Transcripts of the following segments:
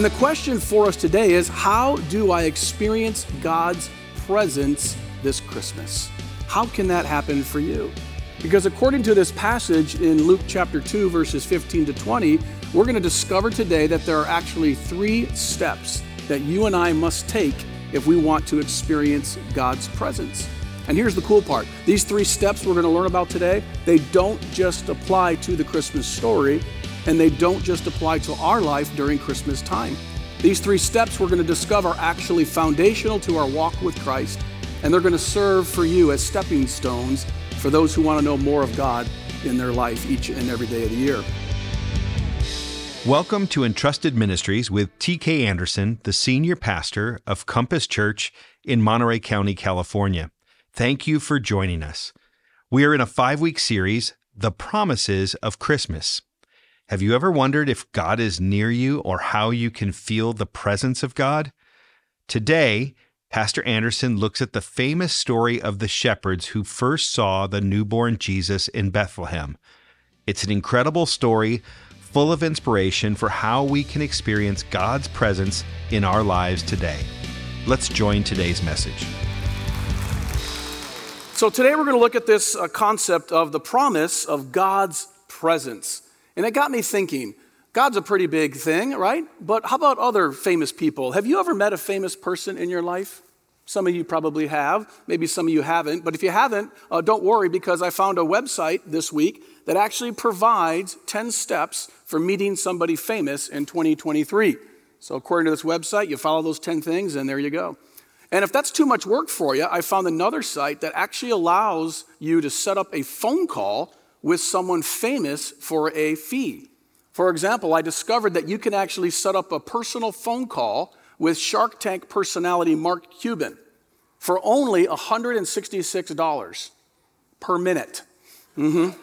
And the question for us today is how do I experience God's presence this Christmas? How can that happen for you? Because according to this passage in Luke chapter 2, verses 15 to 20, we're going to discover today that there are actually three steps that you and I must take if we want to experience God's presence. And here's the cool part these three steps we're going to learn about today, they don't just apply to the Christmas story, and they don't just apply to our life during Christmas time. These three steps we're going to discover are actually foundational to our walk with Christ, and they're going to serve for you as stepping stones for those who want to know more of God in their life each and every day of the year. Welcome to Entrusted Ministries with TK Anderson, the senior pastor of Compass Church in Monterey County, California. Thank you for joining us. We are in a five week series, The Promises of Christmas. Have you ever wondered if God is near you or how you can feel the presence of God? Today, Pastor Anderson looks at the famous story of the shepherds who first saw the newborn Jesus in Bethlehem. It's an incredible story full of inspiration for how we can experience God's presence in our lives today. Let's join today's message. So, today we're going to look at this uh, concept of the promise of God's presence. And it got me thinking God's a pretty big thing, right? But how about other famous people? Have you ever met a famous person in your life? Some of you probably have, maybe some of you haven't. But if you haven't, uh, don't worry because I found a website this week that actually provides 10 steps for meeting somebody famous in 2023. So, according to this website, you follow those 10 things, and there you go. And if that's too much work for you, I found another site that actually allows you to set up a phone call with someone famous for a fee. For example, I discovered that you can actually set up a personal phone call with Shark Tank personality Mark Cuban for only $166 per minute. Mm-hmm.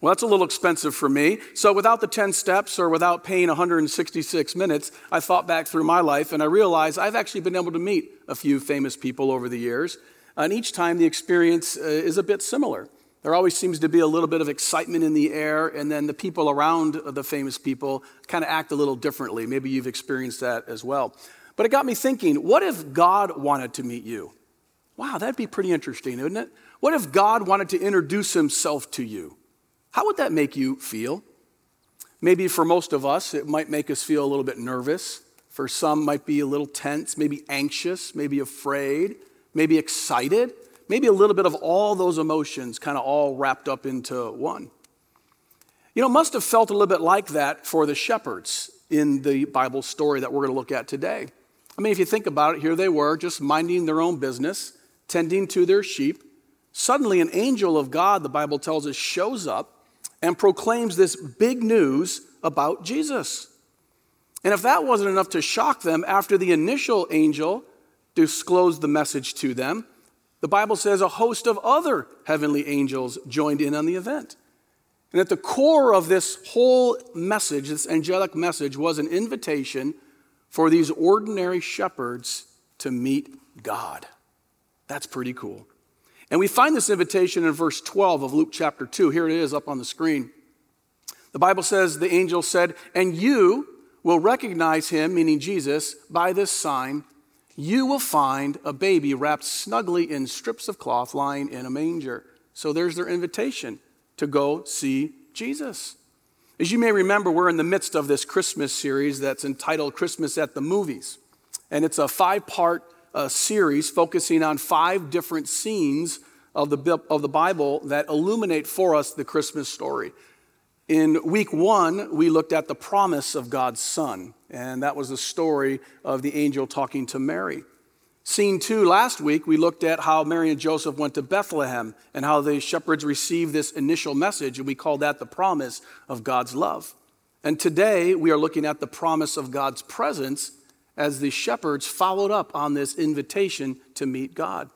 Well, that's a little expensive for me. So, without the 10 steps or without paying 166 minutes, I thought back through my life and I realized I've actually been able to meet a few famous people over the years. And each time the experience uh, is a bit similar. There always seems to be a little bit of excitement in the air, and then the people around the famous people kind of act a little differently. Maybe you've experienced that as well. But it got me thinking what if God wanted to meet you? Wow, that'd be pretty interesting, wouldn't it? What if God wanted to introduce himself to you? How would that make you feel? Maybe for most of us, it might make us feel a little bit nervous. For some, might be a little tense, maybe anxious, maybe afraid, maybe excited, maybe a little bit of all those emotions kind of all wrapped up into one. You know, must have felt a little bit like that for the shepherds in the Bible story that we're going to look at today. I mean, if you think about it, here they were just minding their own business, tending to their sheep. Suddenly, an angel of God, the Bible tells us, shows up and proclaims this big news about Jesus. And if that wasn't enough to shock them after the initial angel disclosed the message to them, the Bible says a host of other heavenly angels joined in on the event. And at the core of this whole message, this angelic message, was an invitation for these ordinary shepherds to meet God. That's pretty cool. And we find this invitation in verse 12 of Luke chapter 2. Here it is up on the screen. The Bible says, The angel said, And you will recognize him, meaning Jesus, by this sign. You will find a baby wrapped snugly in strips of cloth lying in a manger. So there's their invitation to go see Jesus. As you may remember, we're in the midst of this Christmas series that's entitled Christmas at the Movies. And it's a five part a uh, series focusing on five different scenes of the, of the Bible that illuminate for us the Christmas story. In week one, we looked at the promise of God's Son, and that was the story of the angel talking to Mary. Scene two, last week, we looked at how Mary and Joseph went to Bethlehem and how the shepherds received this initial message, and we call that the promise of God's love. And today, we are looking at the promise of God's presence as the shepherds followed up on this invitation to meet God.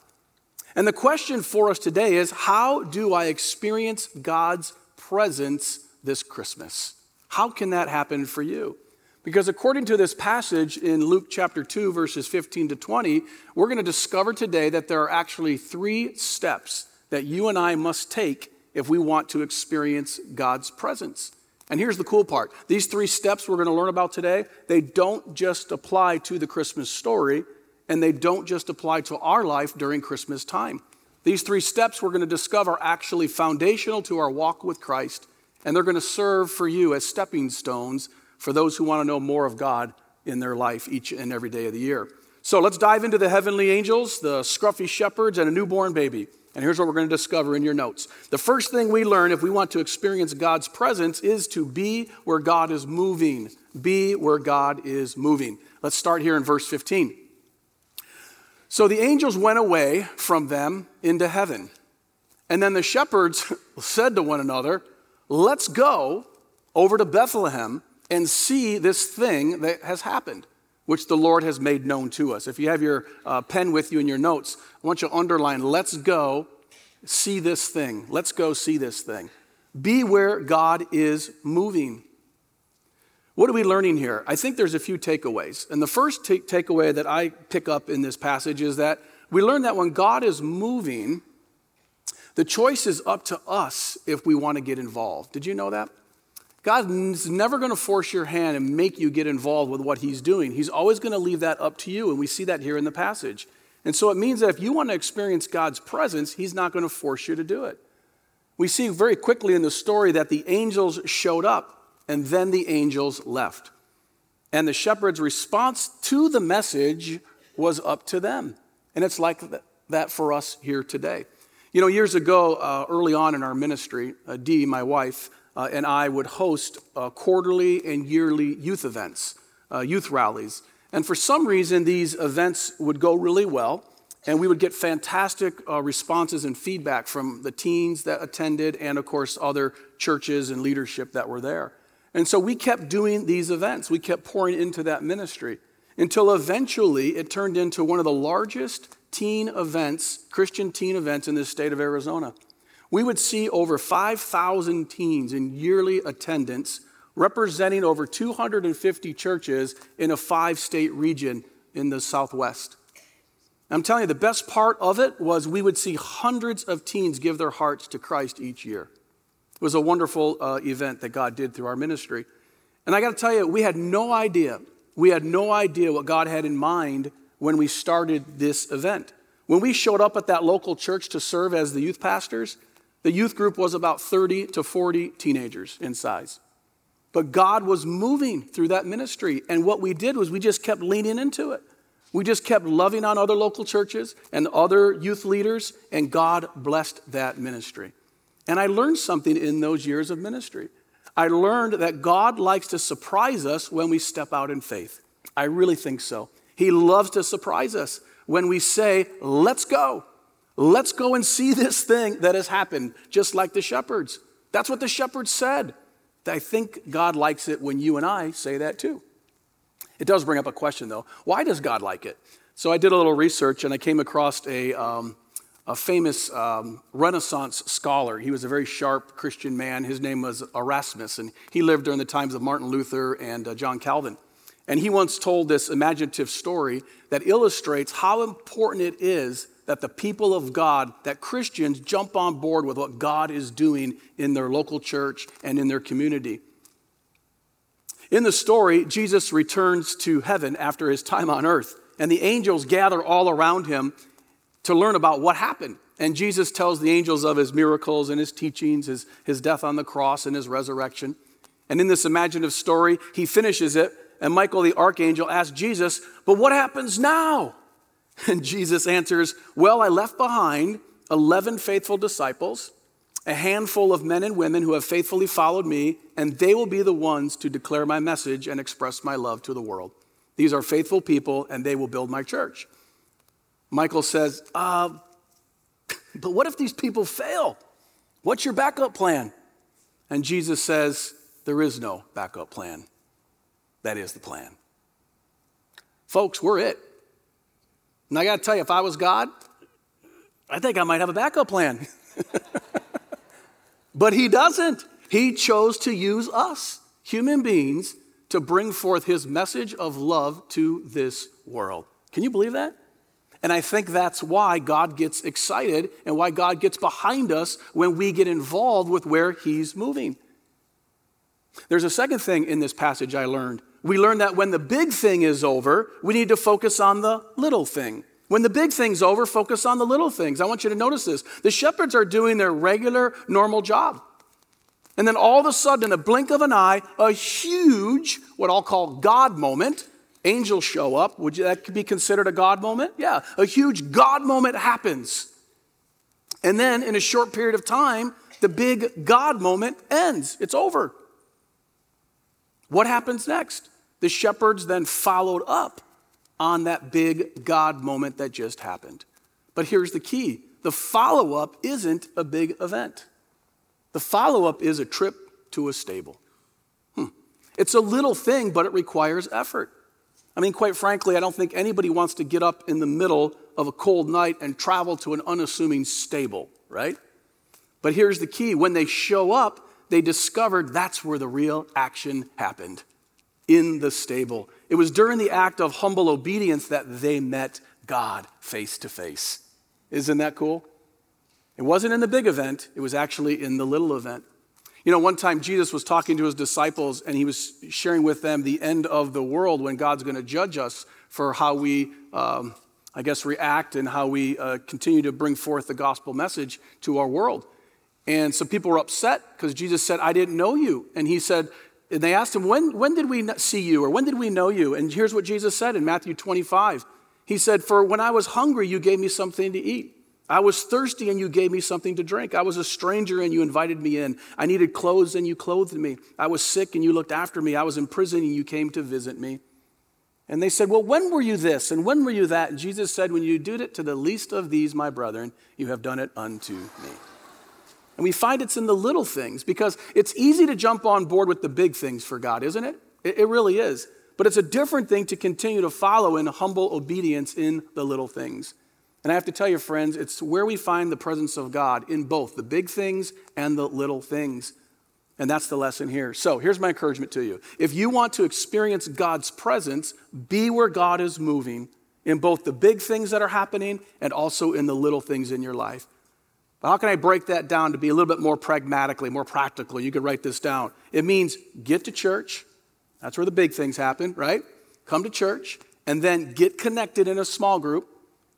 And the question for us today is how do I experience God's presence this Christmas? How can that happen for you? Because according to this passage in Luke chapter 2, verses 15 to 20, we're going to discover today that there are actually three steps that you and I must take if we want to experience God's presence. And here's the cool part these three steps we're going to learn about today, they don't just apply to the Christmas story, and they don't just apply to our life during Christmas time. These three steps we're going to discover are actually foundational to our walk with Christ, and they're going to serve for you as stepping stones for those who want to know more of God in their life each and every day of the year. So let's dive into the heavenly angels, the scruffy shepherds, and a newborn baby. And here's what we're going to discover in your notes. The first thing we learn if we want to experience God's presence is to be where God is moving. Be where God is moving. Let's start here in verse 15. So the angels went away from them into heaven. And then the shepherds said to one another, Let's go over to Bethlehem and see this thing that has happened which the Lord has made known to us. If you have your uh, pen with you in your notes, I want you to underline, let's go see this thing. Let's go see this thing. Be where God is moving. What are we learning here? I think there's a few takeaways. And the first t- takeaway that I pick up in this passage is that we learn that when God is moving, the choice is up to us if we want to get involved. Did you know that? God's never going to force your hand and make you get involved with what He's doing. He's always going to leave that up to you, and we see that here in the passage. And so it means that if you want to experience God's presence, He's not going to force you to do it. We see very quickly in the story that the angels showed up, and then the angels left. And the shepherd's response to the message was up to them. And it's like that for us here today. You know, years ago, uh, early on in our ministry, uh, Dee, my wife, uh, and I would host uh, quarterly and yearly youth events, uh, youth rallies. And for some reason, these events would go really well, and we would get fantastic uh, responses and feedback from the teens that attended, and of course, other churches and leadership that were there. And so we kept doing these events, we kept pouring into that ministry until eventually it turned into one of the largest teen events, Christian teen events in the state of Arizona we would see over 5,000 teens in yearly attendance, representing over 250 churches in a five state region in the Southwest. I'm telling you, the best part of it was we would see hundreds of teens give their hearts to Christ each year. It was a wonderful uh, event that God did through our ministry. And I got to tell you, we had no idea. We had no idea what God had in mind when we started this event. When we showed up at that local church to serve as the youth pastors, the youth group was about 30 to 40 teenagers in size. But God was moving through that ministry. And what we did was we just kept leaning into it. We just kept loving on other local churches and other youth leaders, and God blessed that ministry. And I learned something in those years of ministry. I learned that God likes to surprise us when we step out in faith. I really think so. He loves to surprise us when we say, Let's go. Let's go and see this thing that has happened, just like the shepherds. That's what the shepherds said. I think God likes it when you and I say that too. It does bring up a question though. Why does God like it? So I did a little research and I came across a, um, a famous um, Renaissance scholar. He was a very sharp Christian man. His name was Erasmus, and he lived during the times of Martin Luther and uh, John Calvin. And he once told this imaginative story that illustrates how important it is that the people of God, that Christians jump on board with what God is doing in their local church and in their community. In the story, Jesus returns to heaven after his time on earth, and the angels gather all around him to learn about what happened. And Jesus tells the angels of his miracles and his teachings, his, his death on the cross and his resurrection. And in this imaginative story, he finishes it, and Michael the archangel asks Jesus, But what happens now? And Jesus answers, Well, I left behind 11 faithful disciples, a handful of men and women who have faithfully followed me, and they will be the ones to declare my message and express my love to the world. These are faithful people, and they will build my church. Michael says, uh, But what if these people fail? What's your backup plan? And Jesus says, There is no backup plan. That is the plan. Folks, we're it. And I got to tell you, if I was God, I think I might have a backup plan. but he doesn't. He chose to use us, human beings, to bring forth his message of love to this world. Can you believe that? And I think that's why God gets excited and why God gets behind us when we get involved with where he's moving. There's a second thing in this passage I learned. We learned that when the big thing is over, we need to focus on the little thing. When the big thing's over, focus on the little things. I want you to notice this. The shepherds are doing their regular, normal job. And then all of a sudden, in a blink of an eye, a huge, what I'll call God moment, angels show up. Would you, that be considered a God moment? Yeah, a huge God moment happens. And then in a short period of time, the big God moment ends. It's over. What happens next? The shepherds then followed up on that big God moment that just happened. But here's the key the follow up isn't a big event, the follow up is a trip to a stable. Hmm. It's a little thing, but it requires effort. I mean, quite frankly, I don't think anybody wants to get up in the middle of a cold night and travel to an unassuming stable, right? But here's the key when they show up, they discovered that's where the real action happened in the stable. It was during the act of humble obedience that they met God face to face. Isn't that cool? It wasn't in the big event, it was actually in the little event. You know, one time Jesus was talking to his disciples and he was sharing with them the end of the world when God's going to judge us for how we, um, I guess, react and how we uh, continue to bring forth the gospel message to our world. And some people were upset because Jesus said, I didn't know you. And he said, and they asked him, when, when did we see you or when did we know you? And here's what Jesus said in Matthew 25. He said, For when I was hungry, you gave me something to eat. I was thirsty and you gave me something to drink. I was a stranger and you invited me in. I needed clothes and you clothed me. I was sick and you looked after me. I was in prison and you came to visit me. And they said, Well, when were you this and when were you that? And Jesus said, When you did it to the least of these, my brethren, you have done it unto me. And we find it's in the little things because it's easy to jump on board with the big things for God, isn't it? It, it really is. But it's a different thing to continue to follow in humble obedience in the little things. And I have to tell you, friends, it's where we find the presence of God in both the big things and the little things. And that's the lesson here. So here's my encouragement to you. If you want to experience God's presence, be where God is moving in both the big things that are happening and also in the little things in your life. But how can I break that down to be a little bit more pragmatically, more practical? You could write this down. It means get to church. That's where the big things happen, right? Come to church and then get connected in a small group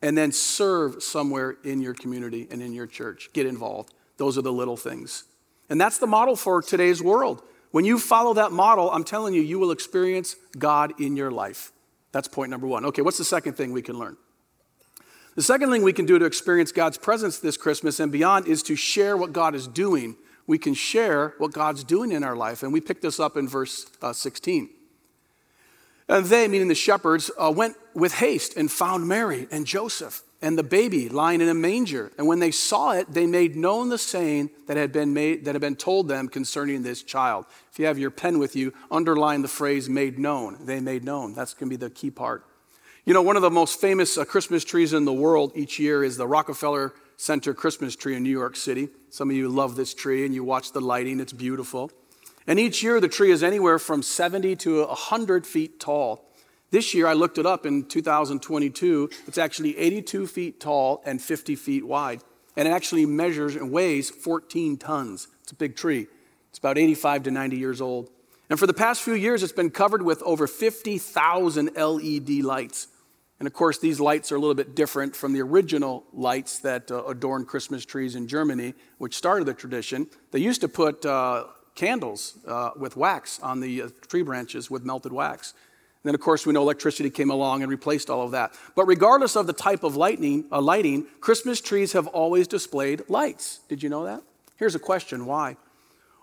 and then serve somewhere in your community and in your church. Get involved. Those are the little things. And that's the model for today's world. When you follow that model, I'm telling you, you will experience God in your life. That's point number one. Okay, what's the second thing we can learn? The second thing we can do to experience God's presence this Christmas and beyond is to share what God is doing. We can share what God's doing in our life. And we pick this up in verse uh, 16. And they, meaning the shepherds, uh, went with haste and found Mary and Joseph and the baby lying in a manger. And when they saw it, they made known the saying that had been made that had been told them concerning this child. If you have your pen with you, underline the phrase made known. They made known. That's going to be the key part. You know, one of the most famous uh, Christmas trees in the world each year is the Rockefeller Center Christmas tree in New York City. Some of you love this tree and you watch the lighting, it's beautiful. And each year the tree is anywhere from 70 to 100 feet tall. This year I looked it up in 2022, it's actually 82 feet tall and 50 feet wide. And it actually measures and weighs 14 tons. It's a big tree. It's about 85 to 90 years old. And for the past few years, it's been covered with over 50,000 LED lights. And of course, these lights are a little bit different from the original lights that uh, adorn Christmas trees in Germany, which started the tradition. They used to put uh, candles uh, with wax on the uh, tree branches with melted wax. And then, of course, we know electricity came along and replaced all of that. But regardless of the type of lightning, uh, lighting, Christmas trees have always displayed lights. Did you know that? Here's a question why?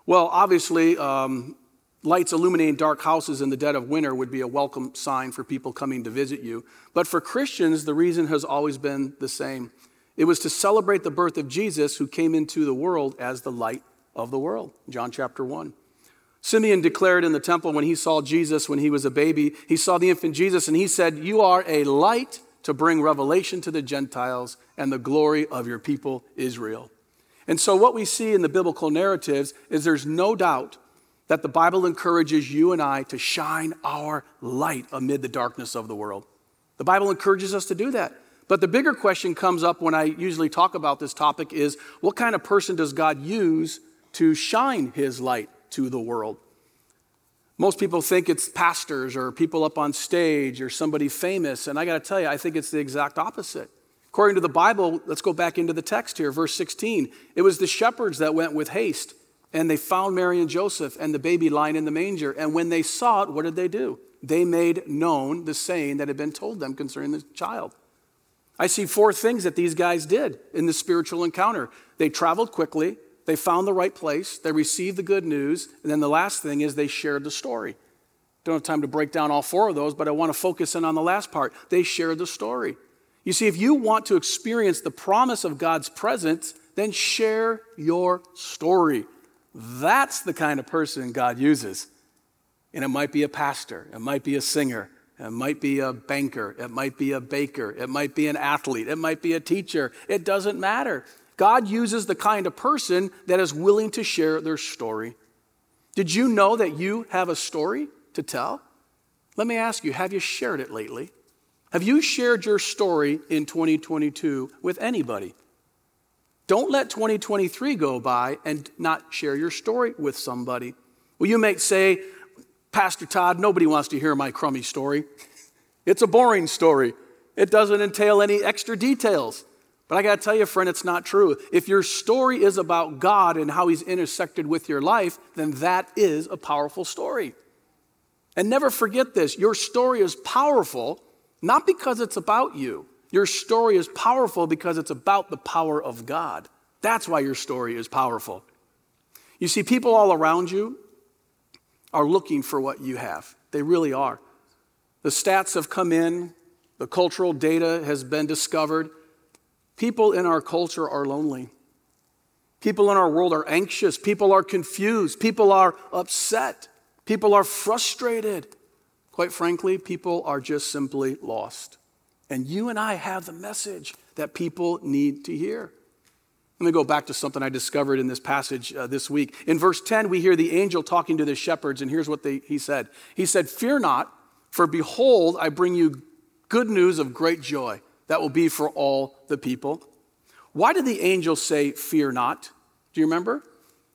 Well, obviously, um, Lights illuminating dark houses in the dead of winter would be a welcome sign for people coming to visit you. But for Christians, the reason has always been the same. It was to celebrate the birth of Jesus, who came into the world as the light of the world. John chapter 1. Simeon declared in the temple when he saw Jesus when he was a baby, he saw the infant Jesus, and he said, You are a light to bring revelation to the Gentiles and the glory of your people Israel. And so, what we see in the biblical narratives is there's no doubt that the Bible encourages you and I to shine our light amid the darkness of the world. The Bible encourages us to do that. But the bigger question comes up when I usually talk about this topic is what kind of person does God use to shine his light to the world? Most people think it's pastors or people up on stage or somebody famous, and I got to tell you, I think it's the exact opposite. According to the Bible, let's go back into the text here, verse 16. It was the shepherds that went with haste, and they found Mary and Joseph and the baby lying in the manger. And when they saw it, what did they do? They made known the saying that had been told them concerning the child. I see four things that these guys did in the spiritual encounter. They traveled quickly, they found the right place, they received the good news, and then the last thing is they shared the story. Don't have time to break down all four of those, but I want to focus in on the last part. They shared the story. You see, if you want to experience the promise of God's presence, then share your story. That's the kind of person God uses. And it might be a pastor, it might be a singer, it might be a banker, it might be a baker, it might be an athlete, it might be a teacher. It doesn't matter. God uses the kind of person that is willing to share their story. Did you know that you have a story to tell? Let me ask you have you shared it lately? Have you shared your story in 2022 with anybody? Don't let 2023 go by and not share your story with somebody. Well, you may say, Pastor Todd, nobody wants to hear my crummy story. It's a boring story. It doesn't entail any extra details. But I got to tell you, friend, it's not true. If your story is about God and how He's intersected with your life, then that is a powerful story. And never forget this your story is powerful not because it's about you. Your story is powerful because it's about the power of God. That's why your story is powerful. You see, people all around you are looking for what you have. They really are. The stats have come in, the cultural data has been discovered. People in our culture are lonely. People in our world are anxious. People are confused. People are upset. People are frustrated. Quite frankly, people are just simply lost. And you and I have the message that people need to hear. Let me go back to something I discovered in this passage uh, this week. In verse 10, we hear the angel talking to the shepherds, and here's what they, he said He said, Fear not, for behold, I bring you good news of great joy that will be for all the people. Why did the angel say, Fear not? Do you remember?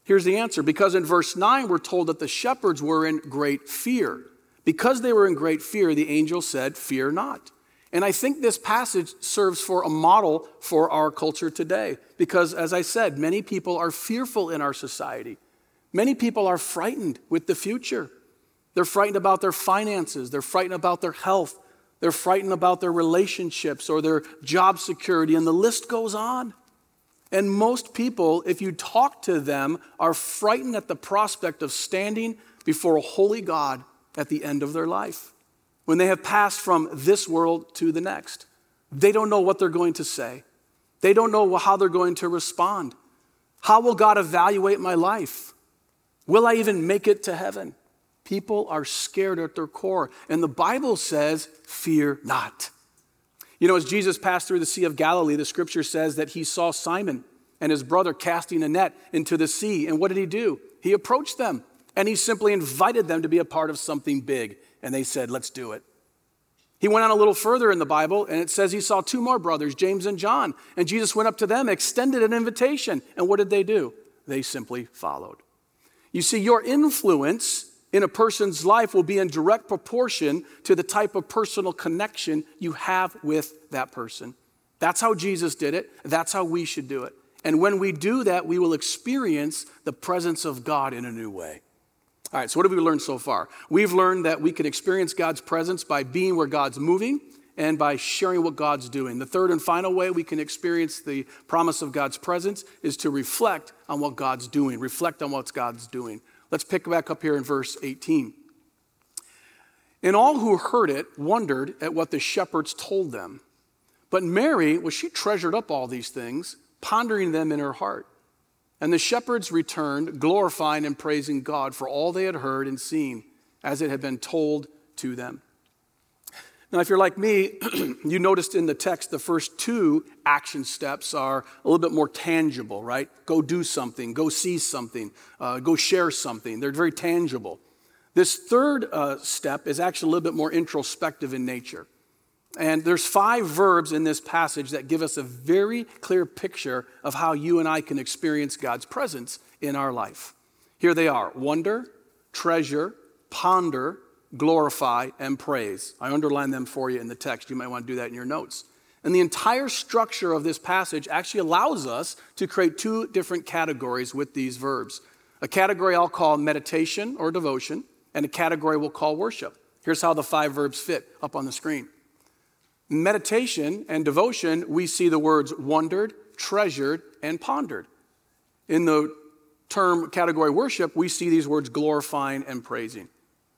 Here's the answer because in verse 9, we're told that the shepherds were in great fear. Because they were in great fear, the angel said, Fear not. And I think this passage serves for a model for our culture today. Because, as I said, many people are fearful in our society. Many people are frightened with the future. They're frightened about their finances, they're frightened about their health, they're frightened about their relationships or their job security, and the list goes on. And most people, if you talk to them, are frightened at the prospect of standing before a holy God at the end of their life, when they have passed from this world to the next. They don't know what they're going to say, they don't know how they're going to respond. How will God evaluate my life? Will I even make it to heaven? People are scared at their core. And the Bible says, Fear not. You know, as Jesus passed through the Sea of Galilee, the scripture says that he saw Simon and his brother casting a net into the sea. And what did he do? He approached them and he simply invited them to be a part of something big. And they said, Let's do it. He went on a little further in the Bible, and it says he saw two more brothers, James and John. And Jesus went up to them, extended an invitation. And what did they do? They simply followed. You see, your influence in a person's life will be in direct proportion to the type of personal connection you have with that person. That's how Jesus did it. That's how we should do it. And when we do that, we will experience the presence of God in a new way. All right, so what have we learned so far? We've learned that we can experience God's presence by being where God's moving and by sharing what God's doing. The third and final way we can experience the promise of God's presence is to reflect on what God's doing, reflect on what God's doing. Let's pick back up here in verse 18. And all who heard it wondered at what the shepherds told them. But Mary, well, she treasured up all these things, pondering them in her heart. And the shepherds returned, glorifying and praising God for all they had heard and seen, as it had been told to them. Now, if you're like me, you noticed in the text the first two action steps are a little bit more tangible, right? Go do something, go see something, uh, go share something. They're very tangible. This third uh, step is actually a little bit more introspective in nature. And there's five verbs in this passage that give us a very clear picture of how you and I can experience God's presence in our life. Here they are wonder, treasure, ponder, glorify, and praise. I underline them for you in the text. You might want to do that in your notes. And the entire structure of this passage actually allows us to create two different categories with these verbs. A category I'll call meditation or devotion, and a category we'll call worship. Here's how the five verbs fit up on the screen. Meditation and devotion, we see the words wondered, treasured, and pondered. In the term category worship, we see these words glorifying and praising.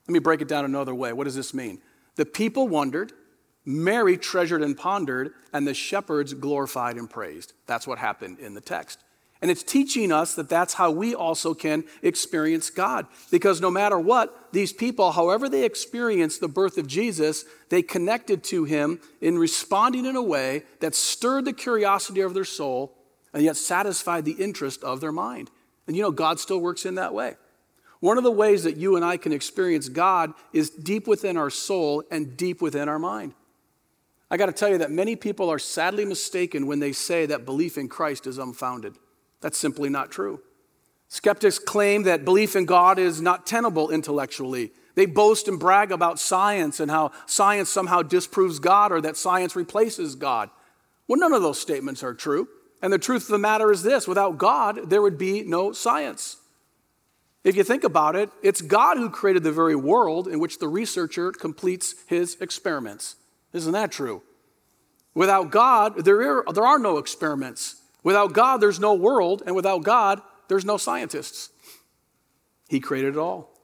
Let me break it down another way. What does this mean? The people wondered, Mary treasured and pondered, and the shepherds glorified and praised. That's what happened in the text. And it's teaching us that that's how we also can experience God. Because no matter what, these people, however they experienced the birth of Jesus, they connected to him in responding in a way that stirred the curiosity of their soul and yet satisfied the interest of their mind. And you know, God still works in that way. One of the ways that you and I can experience God is deep within our soul and deep within our mind. I got to tell you that many people are sadly mistaken when they say that belief in Christ is unfounded. That's simply not true. Skeptics claim that belief in God is not tenable intellectually. They boast and brag about science and how science somehow disproves God or that science replaces God. Well, none of those statements are true. And the truth of the matter is this without God, there would be no science. If you think about it, it's God who created the very world in which the researcher completes his experiments. Isn't that true? Without God, there are, there are no experiments. Without God, there's no world, and without God, there's no scientists. He created it all.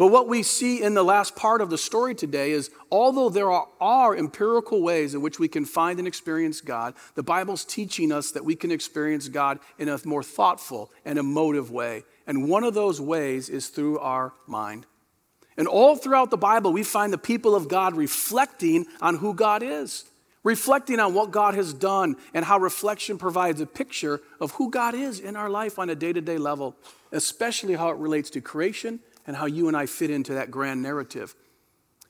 But what we see in the last part of the story today is although there are, are, empirical ways in which we can find and experience God, the Bible's teaching us that we can experience God in a more thoughtful and emotive way. And one of those ways is through our mind. And all throughout the Bible, we find the people of God reflecting on who God is reflecting on what God has done and how reflection provides a picture of who God is in our life on a day to day level, especially how it relates to creation and how you and I fit into that grand narrative.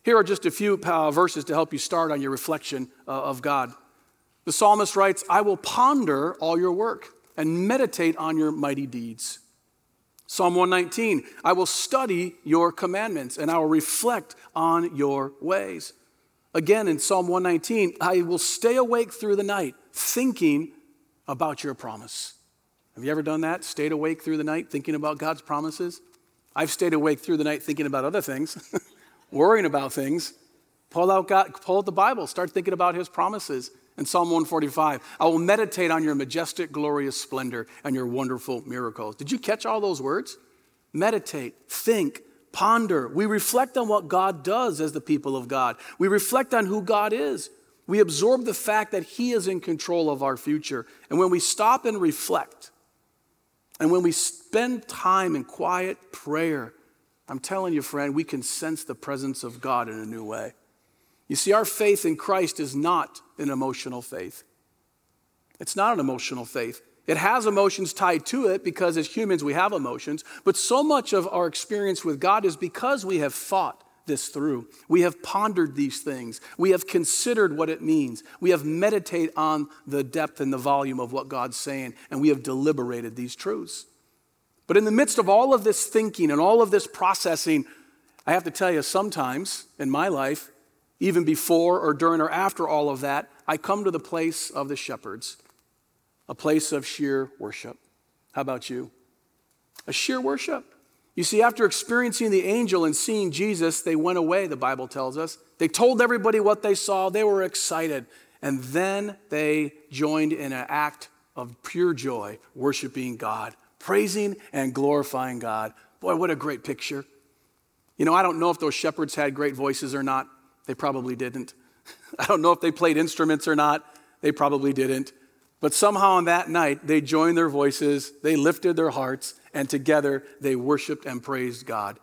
Here are just a few uh, verses to help you start on your reflection uh, of God. The psalmist writes, I will ponder all your work and meditate on your mighty deeds. Psalm 119, I will study your commandments and I will reflect on your ways. Again, in Psalm 119, I will stay awake through the night thinking about your promise. Have you ever done that? Stayed awake through the night thinking about God's promises? I've stayed awake through the night thinking about other things, worrying about things. Pull out, God, pull out the Bible, start thinking about his promises. In Psalm 145, I will meditate on your majestic, glorious splendor and your wonderful miracles. Did you catch all those words? Meditate, think, ponder. We reflect on what God does as the people of God. We reflect on who God is. We absorb the fact that He is in control of our future. And when we stop and reflect, and when we spend time in quiet prayer, I'm telling you, friend, we can sense the presence of God in a new way. You see, our faith in Christ is not an emotional faith. It's not an emotional faith. It has emotions tied to it because as humans we have emotions, but so much of our experience with God is because we have thought this through. We have pondered these things. We have considered what it means. We have meditated on the depth and the volume of what God's saying, and we have deliberated these truths. But in the midst of all of this thinking and all of this processing, I have to tell you, sometimes in my life, even before or during or after all of that, I come to the place of the shepherds a place of sheer worship. How about you? A sheer worship. You see, after experiencing the angel and seeing Jesus, they went away, the Bible tells us. They told everybody what they saw, they were excited. And then they joined in an act of pure joy, worshiping God, praising and glorifying God. Boy, what a great picture. You know, I don't know if those shepherds had great voices or not. They probably didn't. I don't know if they played instruments or not. They probably didn't. But somehow on that night, they joined their voices, they lifted their hearts, and together they worshiped and praised God.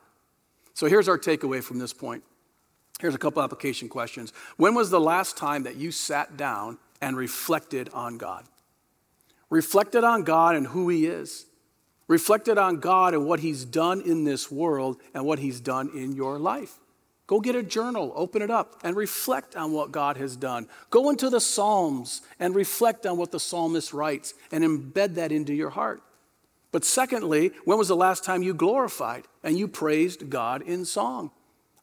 So here's our takeaway from this point. Here's a couple application questions. When was the last time that you sat down and reflected on God? Reflected on God and who He is. Reflected on God and what He's done in this world and what He's done in your life. Go get a journal, open it up, and reflect on what God has done. Go into the Psalms and reflect on what the psalmist writes and embed that into your heart. But secondly, when was the last time you glorified and you praised God in song?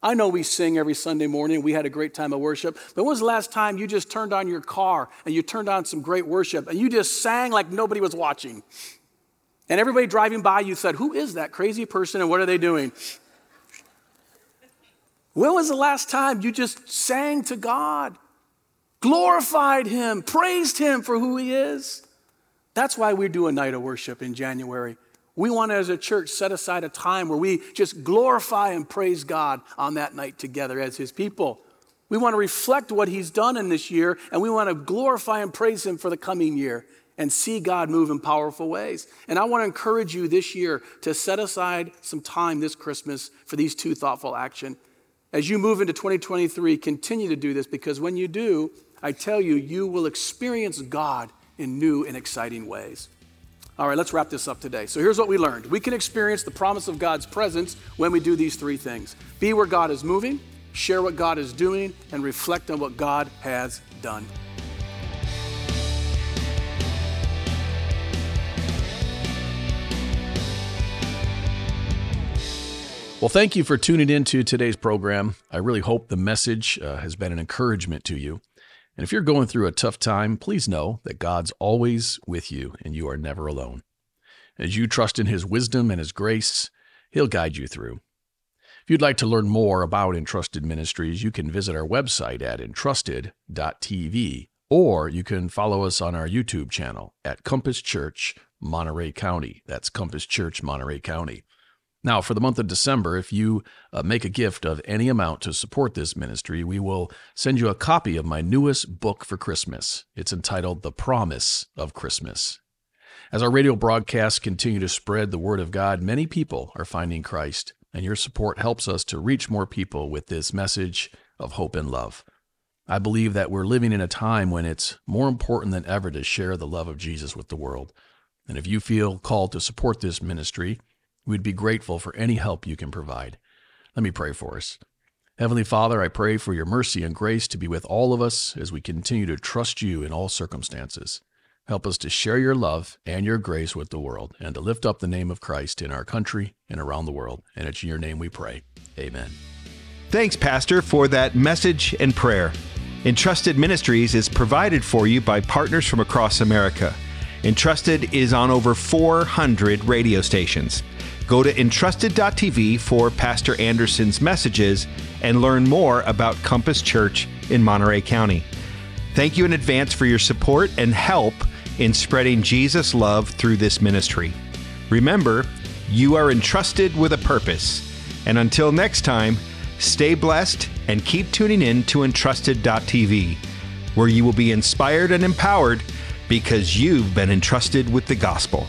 I know we sing every Sunday morning. We had a great time of worship. But when was the last time you just turned on your car and you turned on some great worship and you just sang like nobody was watching? And everybody driving by, you said, Who is that crazy person and what are they doing? When was the last time you just sang to God, glorified Him, praised Him for who He is? That's why we do a night of worship in January. We want to, as a church, set aside a time where we just glorify and praise God on that night together as His people. We want to reflect what He's done in this year, and we want to glorify and praise Him for the coming year and see God move in powerful ways. And I want to encourage you this year to set aside some time this Christmas for these two thoughtful action. As you move into 2023, continue to do this because when you do, I tell you, you will experience God in new and exciting ways. All right, let's wrap this up today. So here's what we learned we can experience the promise of God's presence when we do these three things be where God is moving, share what God is doing, and reflect on what God has done. Well, thank you for tuning in to today's program. I really hope the message uh, has been an encouragement to you. And if you're going through a tough time, please know that God's always with you and you are never alone. As you trust in His wisdom and His grace, He'll guide you through. If you'd like to learn more about Entrusted Ministries, you can visit our website at entrusted.tv or you can follow us on our YouTube channel at Compass Church, Monterey County. That's Compass Church, Monterey County. Now, for the month of December, if you uh, make a gift of any amount to support this ministry, we will send you a copy of my newest book for Christmas. It's entitled The Promise of Christmas. As our radio broadcasts continue to spread the Word of God, many people are finding Christ, and your support helps us to reach more people with this message of hope and love. I believe that we're living in a time when it's more important than ever to share the love of Jesus with the world. And if you feel called to support this ministry, We'd be grateful for any help you can provide. Let me pray for us. Heavenly Father, I pray for your mercy and grace to be with all of us as we continue to trust you in all circumstances. Help us to share your love and your grace with the world and to lift up the name of Christ in our country and around the world. And it's in your name we pray. Amen. Thanks, Pastor, for that message and prayer. Entrusted Ministries is provided for you by partners from across America. Entrusted is on over 400 radio stations. Go to entrusted.tv for Pastor Anderson's messages and learn more about Compass Church in Monterey County. Thank you in advance for your support and help in spreading Jesus' love through this ministry. Remember, you are entrusted with a purpose. And until next time, stay blessed and keep tuning in to entrusted.tv, where you will be inspired and empowered because you've been entrusted with the gospel.